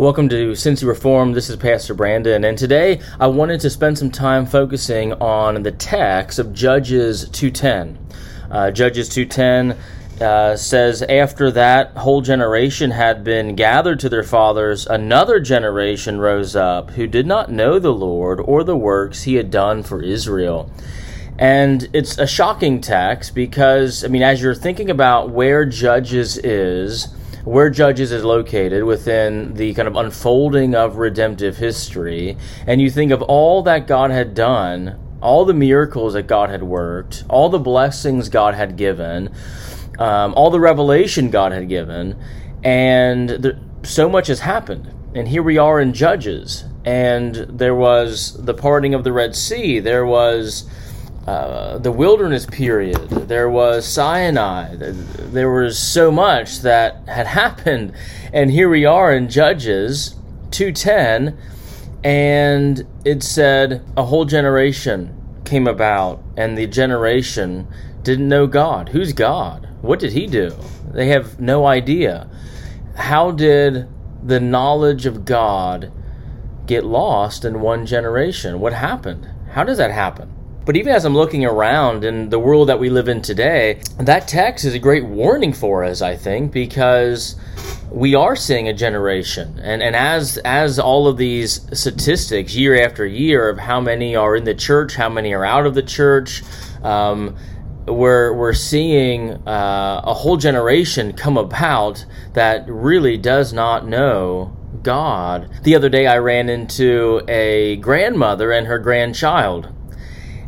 Welcome to Cincy Reform. This is Pastor Brandon, and today I wanted to spend some time focusing on the text of Judges 2:10. Uh, Judges 2:10 uh, says, "After that whole generation had been gathered to their fathers, another generation rose up who did not know the Lord or the works He had done for Israel." And it's a shocking text because, I mean, as you're thinking about where Judges is where Judges is located within the kind of unfolding of redemptive history, and you think of all that God had done, all the miracles that God had worked, all the blessings God had given, um, all the revelation God had given, and the, so much has happened. And here we are in Judges, and there was the parting of the Red Sea, there was uh, the wilderness period. There was Sinai. There was so much that had happened, and here we are in Judges two ten, and it said a whole generation came about, and the generation didn't know God. Who's God? What did He do? They have no idea. How did the knowledge of God get lost in one generation? What happened? How does that happen? But even as I'm looking around in the world that we live in today, that text is a great warning for us, I think, because we are seeing a generation. And, and as, as all of these statistics year after year of how many are in the church, how many are out of the church, um, we're, we're seeing uh, a whole generation come about that really does not know God. The other day, I ran into a grandmother and her grandchild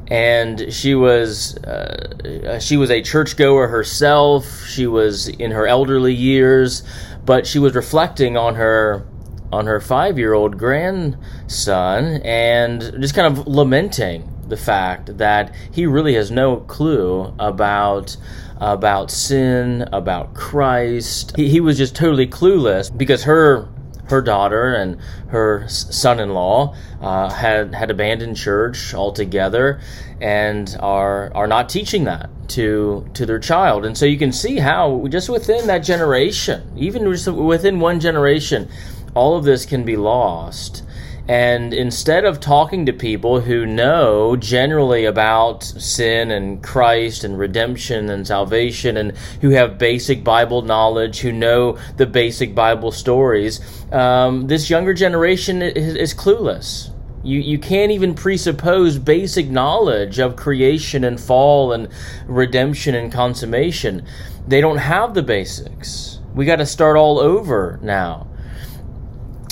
and she was uh, she was a churchgoer herself. She was in her elderly years, but she was reflecting on her on her five year old grandson and just kind of lamenting the fact that he really has no clue about about sin, about Christ. He, he was just totally clueless because her her daughter and her son-in-law uh, had had abandoned church altogether and are are not teaching that to to their child and so you can see how just within that generation even within one generation all of this can be lost and instead of talking to people who know generally about sin and Christ and redemption and salvation and who have basic Bible knowledge, who know the basic Bible stories, um, this younger generation is, is clueless. You, you can't even presuppose basic knowledge of creation and fall and redemption and consummation. They don't have the basics. We got to start all over now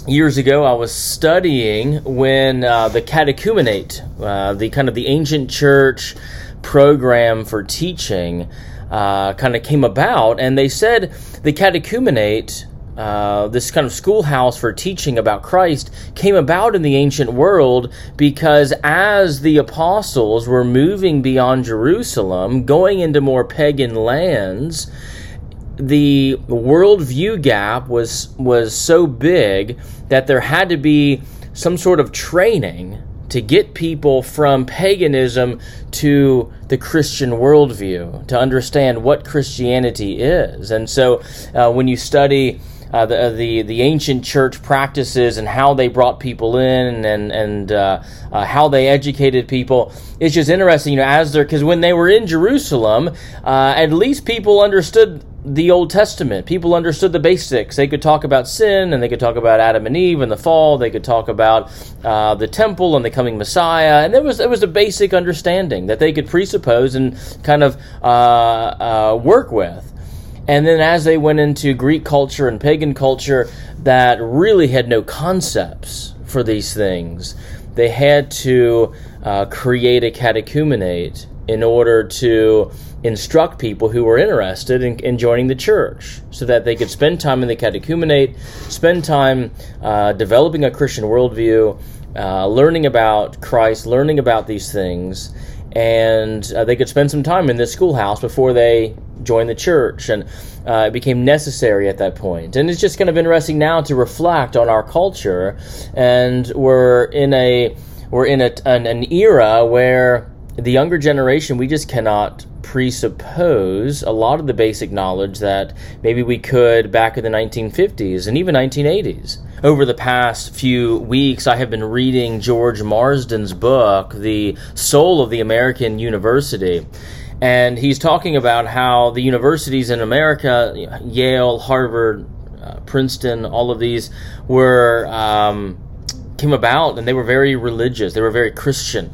years ago I was studying when uh, the catechumenate, uh, the kind of the ancient church program for teaching, uh, kind of came about, and they said the catechumenate. Uh, this kind of schoolhouse for teaching about Christ came about in the ancient world because as the apostles were moving beyond Jerusalem, going into more pagan lands, the worldview gap was was so big that there had to be some sort of training to get people from paganism to the Christian worldview to understand what Christianity is. And so, uh, when you study uh, the, uh, the the ancient church practices and how they brought people in and and uh, uh, how they educated people. It's just interesting, you know, as they're because when they were in Jerusalem, uh, at least people understood the Old Testament. People understood the basics. They could talk about sin, and they could talk about Adam and Eve and the fall. They could talk about uh, the temple and the coming Messiah. And there was there was a basic understanding that they could presuppose and kind of uh, uh, work with. And then as they went into Greek culture and pagan culture that really had no concepts for these things, they had to uh, create a catechumenate in order to instruct people who were interested in, in, joining the church so that they could spend time in the catechumenate, spend time uh, developing a Christian worldview, uh, learning about Christ, learning about these things, and uh, they could spend some time in this schoolhouse before they joined the church, and uh, it became necessary at that point. And it's just kind of interesting now to reflect on our culture, and we're in a we're in a, an, an era where the younger generation we just cannot presuppose a lot of the basic knowledge that maybe we could back in the 1950s and even 1980s. Over the past few weeks, I have been reading George Marsden's book, The Soul of the American University. And he's talking about how the universities in America, Yale, Harvard, uh, Princeton, all of these were um, came about, and they were very religious. They were very Christian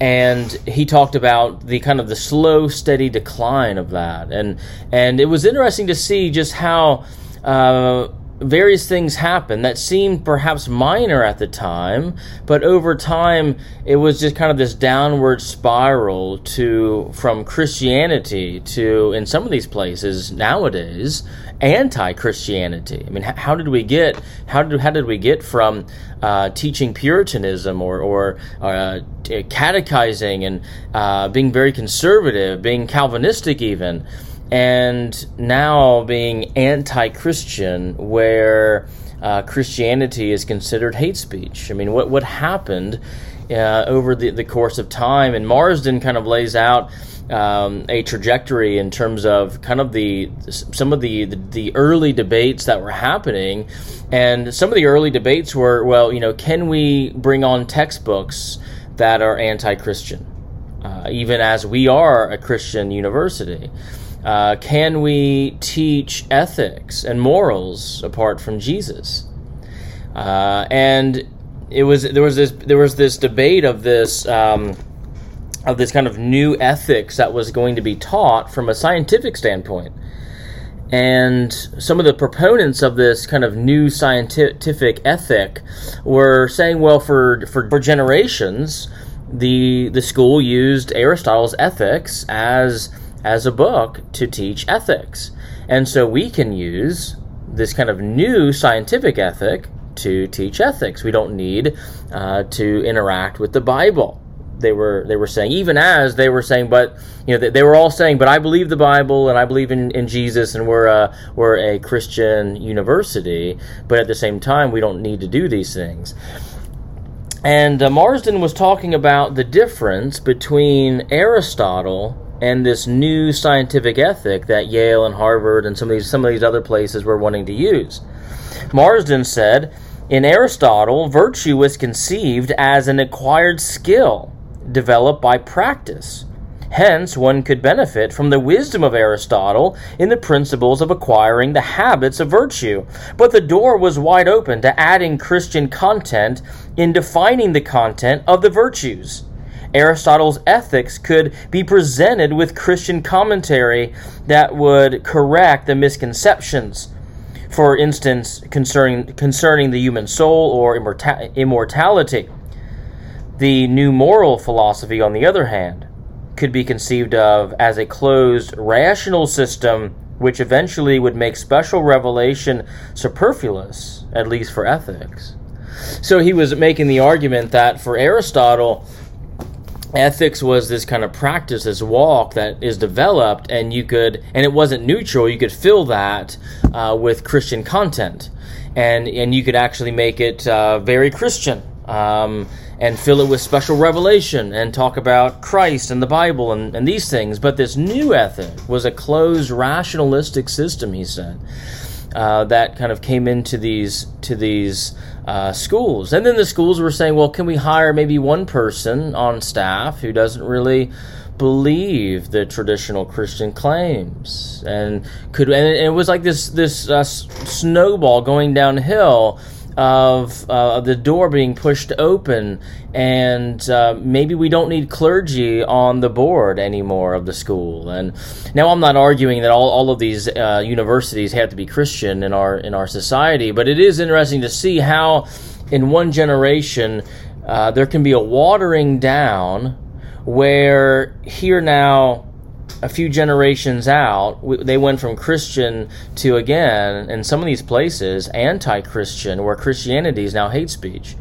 and he talked about the kind of the slow, steady decline of that, and and it was interesting to see just how uh, various things happened that seemed perhaps minor at the time, but over time it was just kind of this downward spiral to from Christianity to in some of these places nowadays anti-Christianity. I mean, how did we get how did how did we get from uh, teaching Puritanism or or uh, catechizing and uh, being very conservative, being Calvinistic even? And now being anti-Christian, where uh, Christianity is considered hate speech. I mean, what what happened uh, over the, the course of time? And Marsden kind of lays out um, a trajectory in terms of kind of the some of the, the, the early debates that were happening, and some of the early debates were, well, you know, can we bring on textbooks that are anti-Christian, uh, even as we are a Christian university? Uh, can we teach ethics and morals apart from Jesus? Uh, and it was there was this there was this debate of this um, of this kind of new ethics that was going to be taught from a scientific standpoint. And some of the proponents of this kind of new scientific ethic were saying, well, for, for, for generations, the the school used Aristotle's ethics as as a book to teach ethics. And so we can use this kind of new scientific ethic to teach ethics. We don't need uh, to interact with the Bible. They were they were saying even as they were saying, but you know they, they were all saying, but I believe the Bible and I believe in, in Jesus and we're a we're a Christian university. But at the same time, we don't need to do these things. And uh, Marsden was talking about the difference between Aristotle and this new scientific ethic that Yale and Harvard and some of these some of these other places were wanting to use. Marsden said, in Aristotle, virtue was conceived as an acquired skill developed by practice. Hence, one could benefit from the wisdom of Aristotle in the principles of acquiring the habits of virtue. But the door was wide open to adding Christian content in defining the content of the virtues. Aristotle's ethics could be presented with Christian commentary that would correct the misconceptions. For instance, concerning, concerning the human soul or immortality. The new moral philosophy, on the other hand, could be conceived of as a closed, rational system which eventually would make special revelation superfluous, at least for ethics. So he was making the argument that for Aristotle, ethics was this kind of practice, this walk that is developed, and you could, and it wasn't neutral. You could fill that uh, with Christian content, and and you could actually make it uh, very Christian. Um, and fill it with special revelation and talk about Christ and the Bible and, and these things. But this new ethic was a closed, rationalistic system, he said, uh, that kind of came into these to these uh, schools. And then the schools were saying, well, can we hire maybe one person on staff who doesn't really believe the traditional Christian claims? And could and it was like this this uh, snowball going downhill of uh, the door being pushed open, and uh, maybe we don't need clergy on the board anymore of the school. And now I'm not arguing that all, all of these uh, universities have to be Christian in our in our society, but it is interesting to see how in one generation uh, there can be a watering down where here now a few generations out, they went from Christian to again, in some of these places, anti Christian, where Christianity is now hate speech.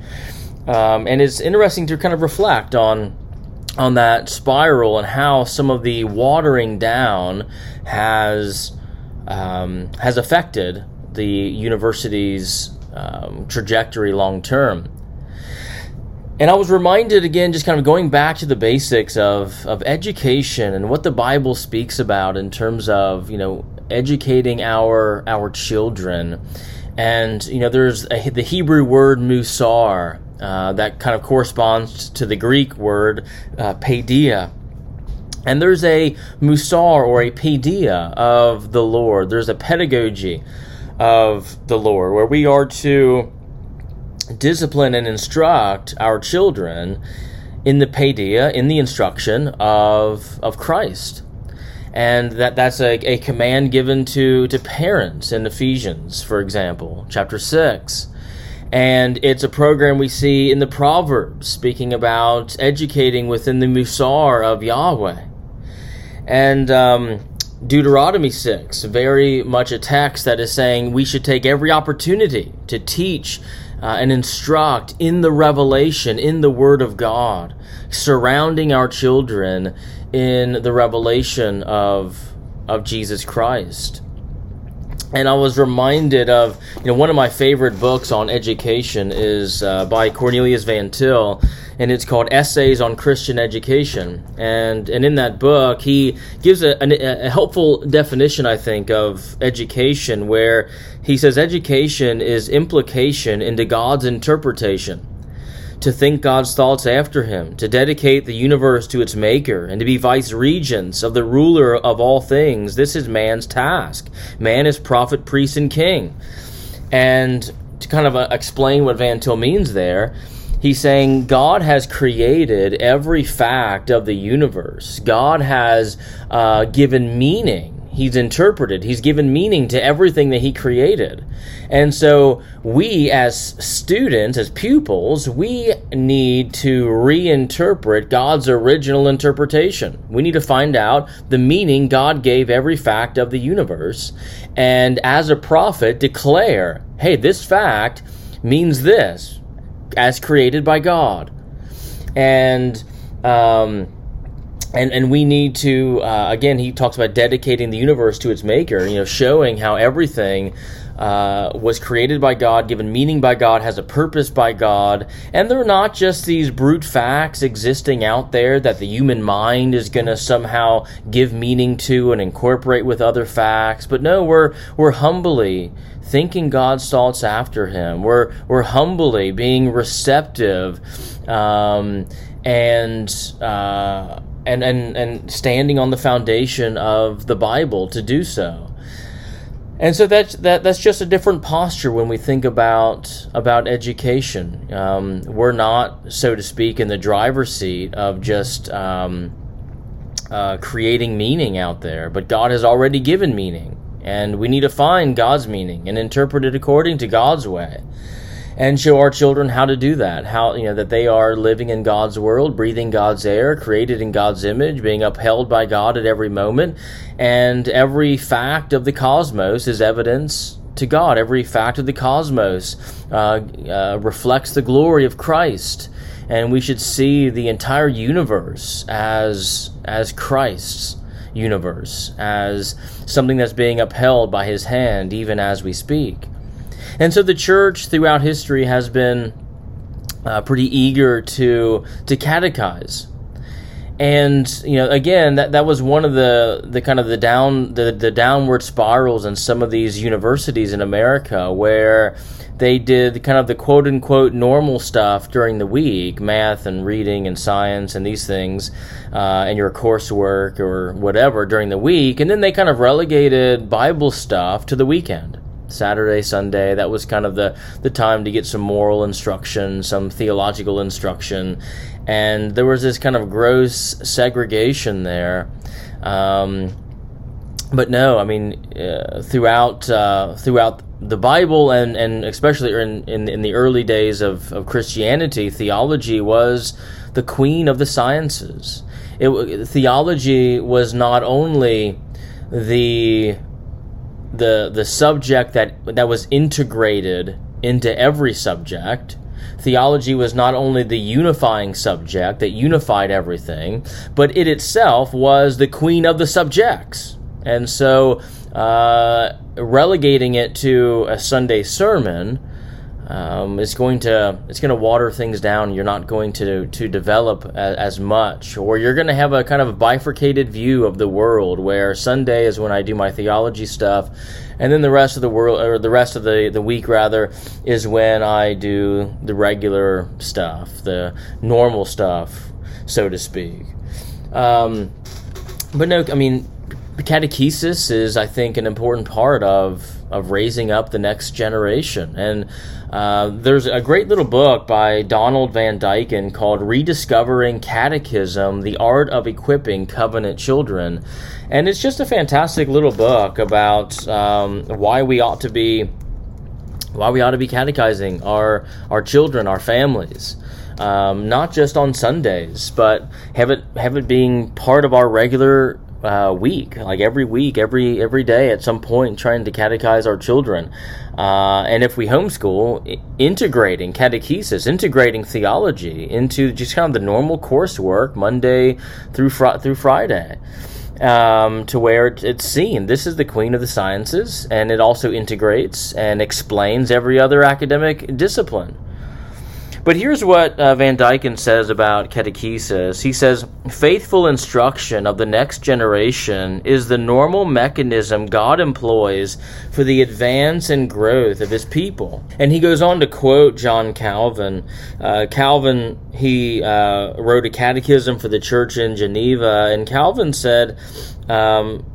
Um, and it's interesting to kind of reflect on on that spiral and how some of the watering down has um, has affected the university's um, trajectory long term. And I was reminded again, just kind of going back to the basics of, of education and what the Bible speaks about in terms of, you know, educating our our children. And, you know, there's a, the Hebrew word musar uh, that kind of corresponds to the Greek word uh, paideia. And there's a musar or a paideia of the Lord. There's a pedagogy of the Lord where we are to discipline and instruct our children in the paideia, in the instruction of of Christ. And that, that's a, a command given to, to parents in Ephesians, for example, chapter 6. And it's a program we see in the Proverbs, speaking about educating within the Musar of Yahweh. And um, Deuteronomy 6, very much a text that is saying we should take every opportunity to teach uh, and instruct in the revelation, in the Word of God, surrounding our children in the revelation of, of Jesus Christ. And I was reminded of, you know, one of my favorite books on education is uh, by Cornelius Van Til, and it's called Essays on Christian Education. And and in that book, he gives a, a, a helpful definition, I think, of education, where he says education is implication into God's interpretation to think God's thoughts after him, to dedicate the universe to its maker, and to be vice regents of the ruler of all things. This is man's task. Man is prophet, priest, and king. And to kind of uh, explain what Van Til means there, he's saying God has created every fact of the universe. God has uh, given meaning he's interpreted, he's given meaning to everything that he created. And so we as students, as pupils, we need to reinterpret God's original interpretation. We need to find out the meaning God gave every fact of the universe and as a prophet declare, "Hey, this fact means this as created by God." And um and and we need to uh, again he talks about dedicating the universe to its maker you know showing how everything uh, was created by God, given meaning by God, has a purpose by God, and they're not just these brute facts existing out there that the human mind is going to somehow give meaning to and incorporate with other facts. But no, we're we're humbly thinking God's thoughts after Him. We're we're humbly being receptive, um, and. Uh, and, and, and standing on the foundation of the Bible to do so. And so that's that that's just a different posture when we think about about education. Um, we're not, so to speak, in the driver's seat of just um, uh, creating meaning out there, but God has already given meaning, and we need to find God's meaning and interpret it according to God's way and show our children how to do that. How, you know, that they are living in God's world, breathing God's air, created in God's image, being upheld by God at every moment. And every fact of the cosmos is evidence to God. Every fact of the cosmos uh, uh, reflects the glory of Christ. And we should see the entire universe as, as Christ's universe, as something that's being upheld by his hand, even as we speak. And so the church throughout history has been uh, pretty eager to to catechize. And you know, again, that, that was one of the, the kind of the down the, the downward spirals in some of these universities in America where they did kind of the quote unquote normal stuff during the week, math and reading and science and these things, uh, and your coursework or whatever during the week, and then they kind of relegated Bible stuff to the weekend. Saturday, Sunday. That was kind of the, the time to get some moral instruction, some theological instruction. And there was this kind of gross segregation there. Um, but no, I mean, uh, throughout uh, throughout the Bible and, and especially in, in, in the early days of, of Christianity, theology was the queen of the sciences. It, theology was not only the the the subject that that was integrated into every subject, Theology was not only the unifying subject that unified everything, but it itself was the queen of the subjects. And so, uh, relegating it to a Sunday sermon um, is going to it's going to water things down. You're not going to to develop a, as much, or you're going to have a kind of bifurcated view of the world, where Sunday is when I do my theology stuff, and then the rest of the world or the rest of the the week rather is when I do the regular stuff, the normal stuff, so to speak. Um, but no, I mean, catechesis is, I think, an important part of of raising up the next generation. And uh, there's a great little book by Donald Van Dyken called Rediscovering Catechism The Art of Equipping Covenant Children. And it's just a fantastic little book about um, why we ought to be. Why we ought to be catechizing our our children, our families, um, not just on Sundays, but have it have it being part of our regular uh, week, like every week, every every day, at some point, trying to catechize our children. Uh, and if we homeschool, integrating catechesis, integrating theology into just kind of the normal coursework, Monday through fr- through Friday. Um, to where it's seen. This is the queen of the sciences, and it also integrates and explains every other academic discipline. But here's what uh, Van Dyken says about catechesis. He says, faithful instruction of the next generation is the normal mechanism God employs for the advance and growth of his people. And he goes on to quote John Calvin. Uh, Calvin, he uh, wrote a catechism for the church in Geneva, and Calvin said, um,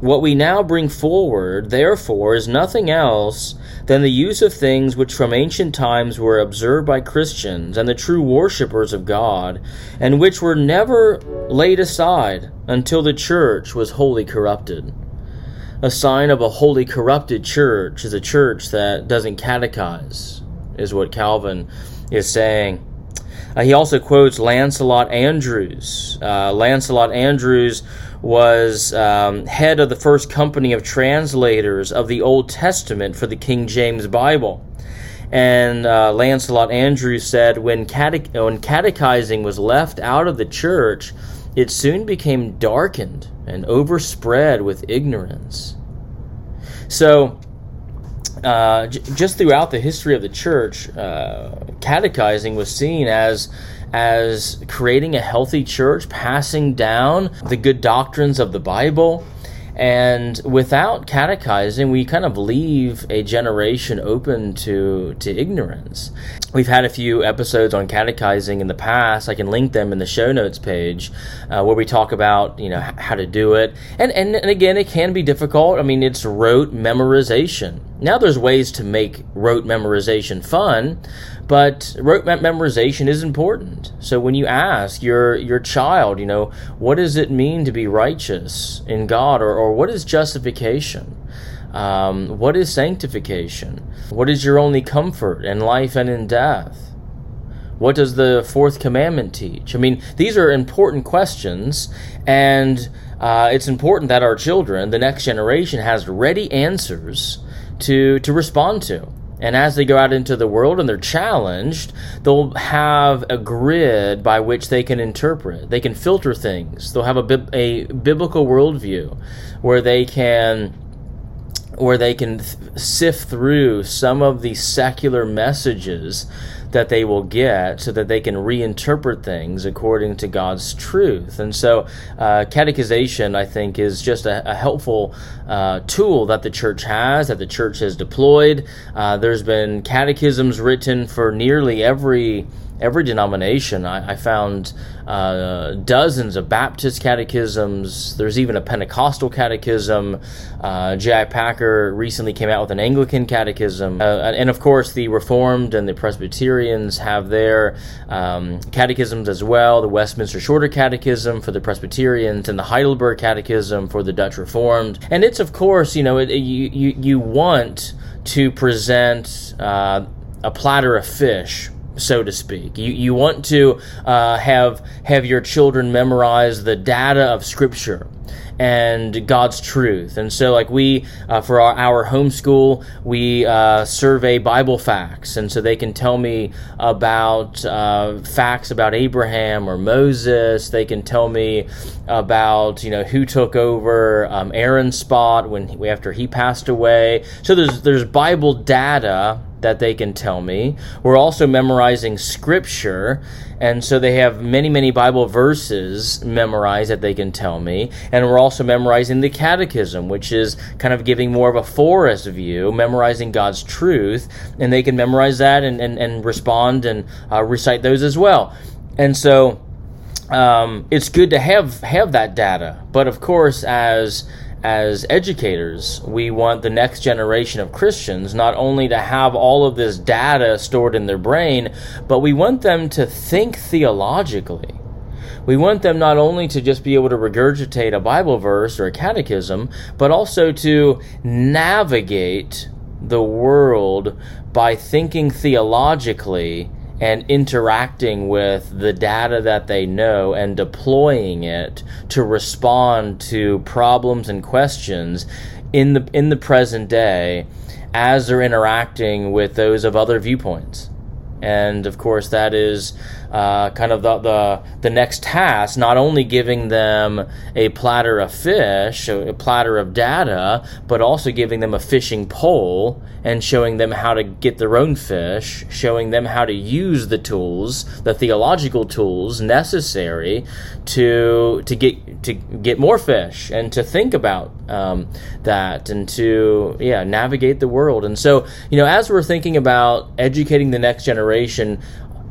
what we now bring forward, therefore, is nothing else than the use of things which from ancient times were observed by Christians and the true worshippers of God, and which were never laid aside until the church was wholly corrupted. A sign of a wholly corrupted church is a church that doesn't catechize, is what Calvin is saying. Uh, he also quotes Lancelot Andrewes. Uh, Lancelot Andrewes was um, head of the first company of translators of the Old Testament for the King James Bible. And uh, Lancelot Andrewes said when, cate- when catechizing was left out of the church, it soon became darkened and overspread with ignorance. So, uh, j- just throughout the history of the church, uh, catechizing was seen as as creating a healthy church, passing down the good doctrines of the Bible. And without catechizing, we kind of leave a generation open to, to ignorance. We've had a few episodes on catechizing in the past. I can link them in the show notes page uh, where we talk about you know how to do it. And, and and again, it can be difficult. I mean, it's rote memorization. Now, there's ways to make rote memorization fun, but rote memorization is important. So when you ask your your child, you know, what does it mean to be righteous in God, or, or what is justification? Um, what is sanctification? What is your only comfort in life and in death? What does the fourth commandment teach? I mean, these are important questions, and uh, it's important that our children, the next generation, has ready answers to to respond to. And as they go out into the world and they're challenged, they'll have a grid by which they can interpret. They can filter things. They'll have a, a biblical worldview where they can where they can sift through some of the secular messages that they will get so that they can reinterpret things according to God's truth. And so, uh, catechization, I think, is just a, a helpful uh, tool that the church has, that the church has deployed. Uh, there's been catechisms written for nearly every every denomination. I, I found uh, dozens of Baptist catechisms. There's even a Pentecostal catechism. Uh, J.I. Packer recently came out with an Anglican catechism. Uh, and of course, the Reformed and the Presbyterians have their um, catechisms as well the Westminster Shorter Catechism for the Presbyterians and the Heidelberg Catechism for the Dutch Reformed. And it's, of course, you know, it, you, you, you want to present uh, a platter of fish so to speak. You you want to uh, have have your children memorize the data of Scripture. and God's truth. And so, like we, uh, for our, our homeschool, we uh, survey Bible facts, and so they can tell me about uh, facts about Abraham or Moses. They can tell me about you know who took over um, Aaron's spot when he, after he passed away. So there's there's Bible data that they can tell me. We're also memorizing scripture, and so they have many, many Bible verses memorized that they can tell me. And we're also memorizing the catechism, which is kind of giving more of a forest view, memorizing God's truth, and they can memorize that and, and, and respond and uh, recite those as well. And so um, it's good to have have that data, but of course, as as educators, we want the next generation of Christians not only to have all of this data stored in their brain, but we want them to think theologically. We want them not only to just be able to regurgitate a Bible verse or a catechism, but also to navigate the world by thinking theologically and interacting with the data that they know and deploying it to respond to problems and questions in the in the present day as they're interacting with those of other viewpoints. And of course that is uh, kind of the, the the next task not only giving them a platter of fish a platter of data but also giving them a fishing pole and showing them how to get their own fish showing them how to use the tools the theological tools necessary to to get to get more fish and to think about um, that and to yeah navigate the world. And so you know as we're thinking about educating the next generation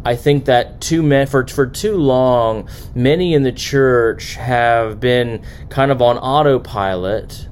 I think that too many, for, for too long, many in the church have been kind of on autopilot,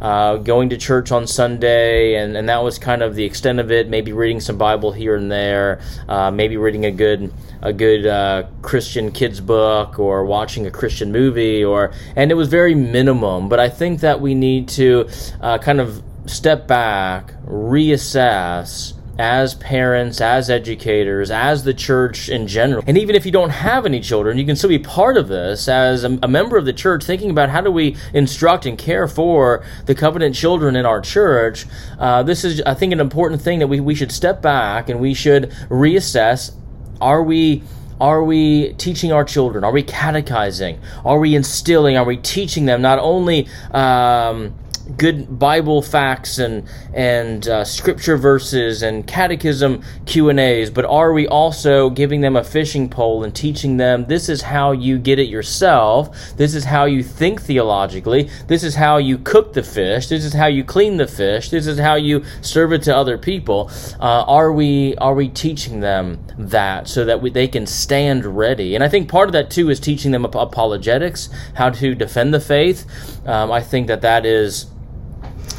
uh, going to church on Sunday, and, and that was kind of the extent of it. Maybe reading some Bible here and there, uh, maybe reading a good a good uh, Christian kids book or watching a Christian movie, or and it was very minimum. But I think that we need to uh, kind of step back, reassess as parents, as educators, as the church in general. And even if you don't have any children, you can still be part of this as a, a, member of the church, thinking about how do we instruct and care for the covenant children in our church. Uh, this is, I think, an important thing that we, we should step back and we should reassess. Are we are we teaching our children? Are we catechizing? Are we instilling? Are we teaching them not only um, good Bible facts and and uh, scripture verses and catechism Q and A's, but are we also giving them a fishing pole and teaching them this is how you get it yourself? This is how you think theologically. This is how you cook the fish. This is how you clean the fish. This is how you serve it to other people. Uh, are we are we teaching them that so that we, they can stand ready? And I think part of that too is teaching them apologetics, how to defend the faith. Um, I think that that is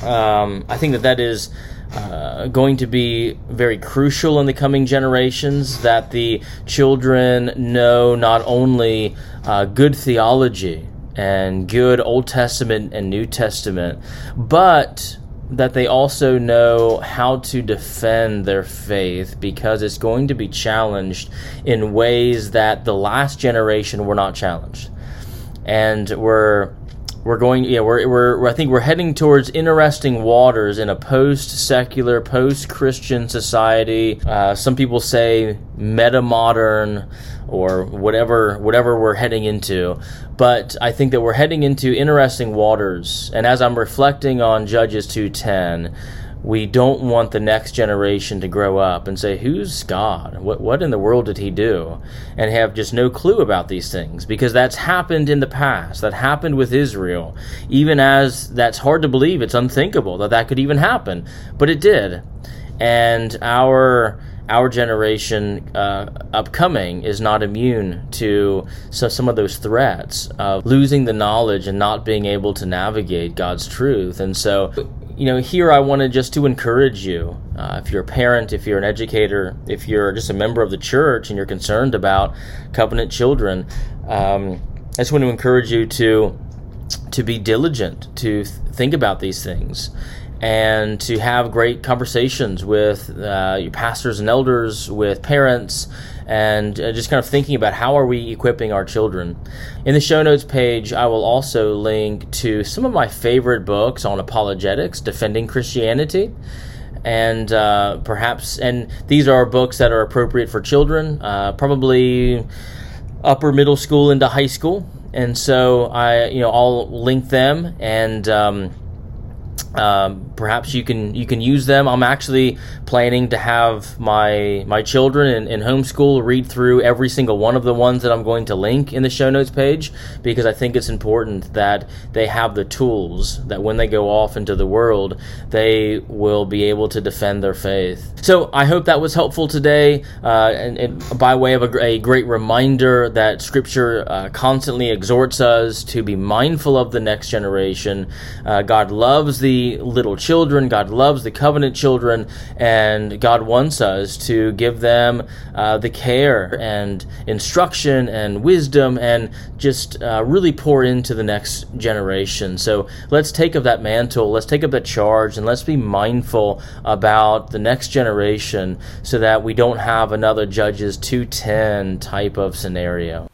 um, I think that that is uh, going to be very crucial in the coming generations that the children know not only uh, good theology and good Old Testament and New Testament, but that they also know how to defend their faith because it's going to be challenged in ways that the last generation were not challenged. And we're we're going yeah we're, we're i think we're heading towards interesting waters in a post-secular post-christian society. Uh, some people say meta-modern or whatever whatever we're heading into. But i think that we're heading into interesting waters. And as i'm reflecting on judges 210 we don't want the next generation to grow up and say, Who's God? What, what in the world did he do? And have just no clue about these things because that's happened in the past. That happened with Israel. Even as that's hard to believe, it's unthinkable that that could even happen. But it did. And our our generation uh, upcoming is not immune to so, some of those threats of losing the knowledge and not being able to navigate God's truth. And so you know, here I wanted just to encourage you. Uh, if you're a parent, if you're an educator, if you're just a member of the church and you're concerned about covenant children, um, I just want to encourage you to to be diligent, to th- think about these things, and to have great conversations with uh, your pastors and elders, with parents, and uh, just kind of thinking about how are we equipping our children. In the show notes page, I will also link to some of my favorite books on apologetics, defending Christianity. And uh, perhaps, and these are books that are appropriate for children, uh, probably upper middle school into high school. And so I, you know, I'll link them and um, um, perhaps you can you can use them. I'm actually planning to have my my children in, in homeschool read through every single one of the ones that I'm going to link in the show notes page because I think it's important that they have the tools that when they go off into the world they will be able to defend their faith. So I hope that was helpful today, uh, and, and, by way of a, a, great reminder that Scripture uh, constantly exhorts us to be mindful of the next generation. Uh, God loves the little children. God loves the covenant children, and God wants us to give them uh, the care and instruction and wisdom and just uh, really pour into the next generation. So let's take up that mantle, let's take up that charge, and let's be mindful about the next generation so that we don't have another Judges 210 type of scenario.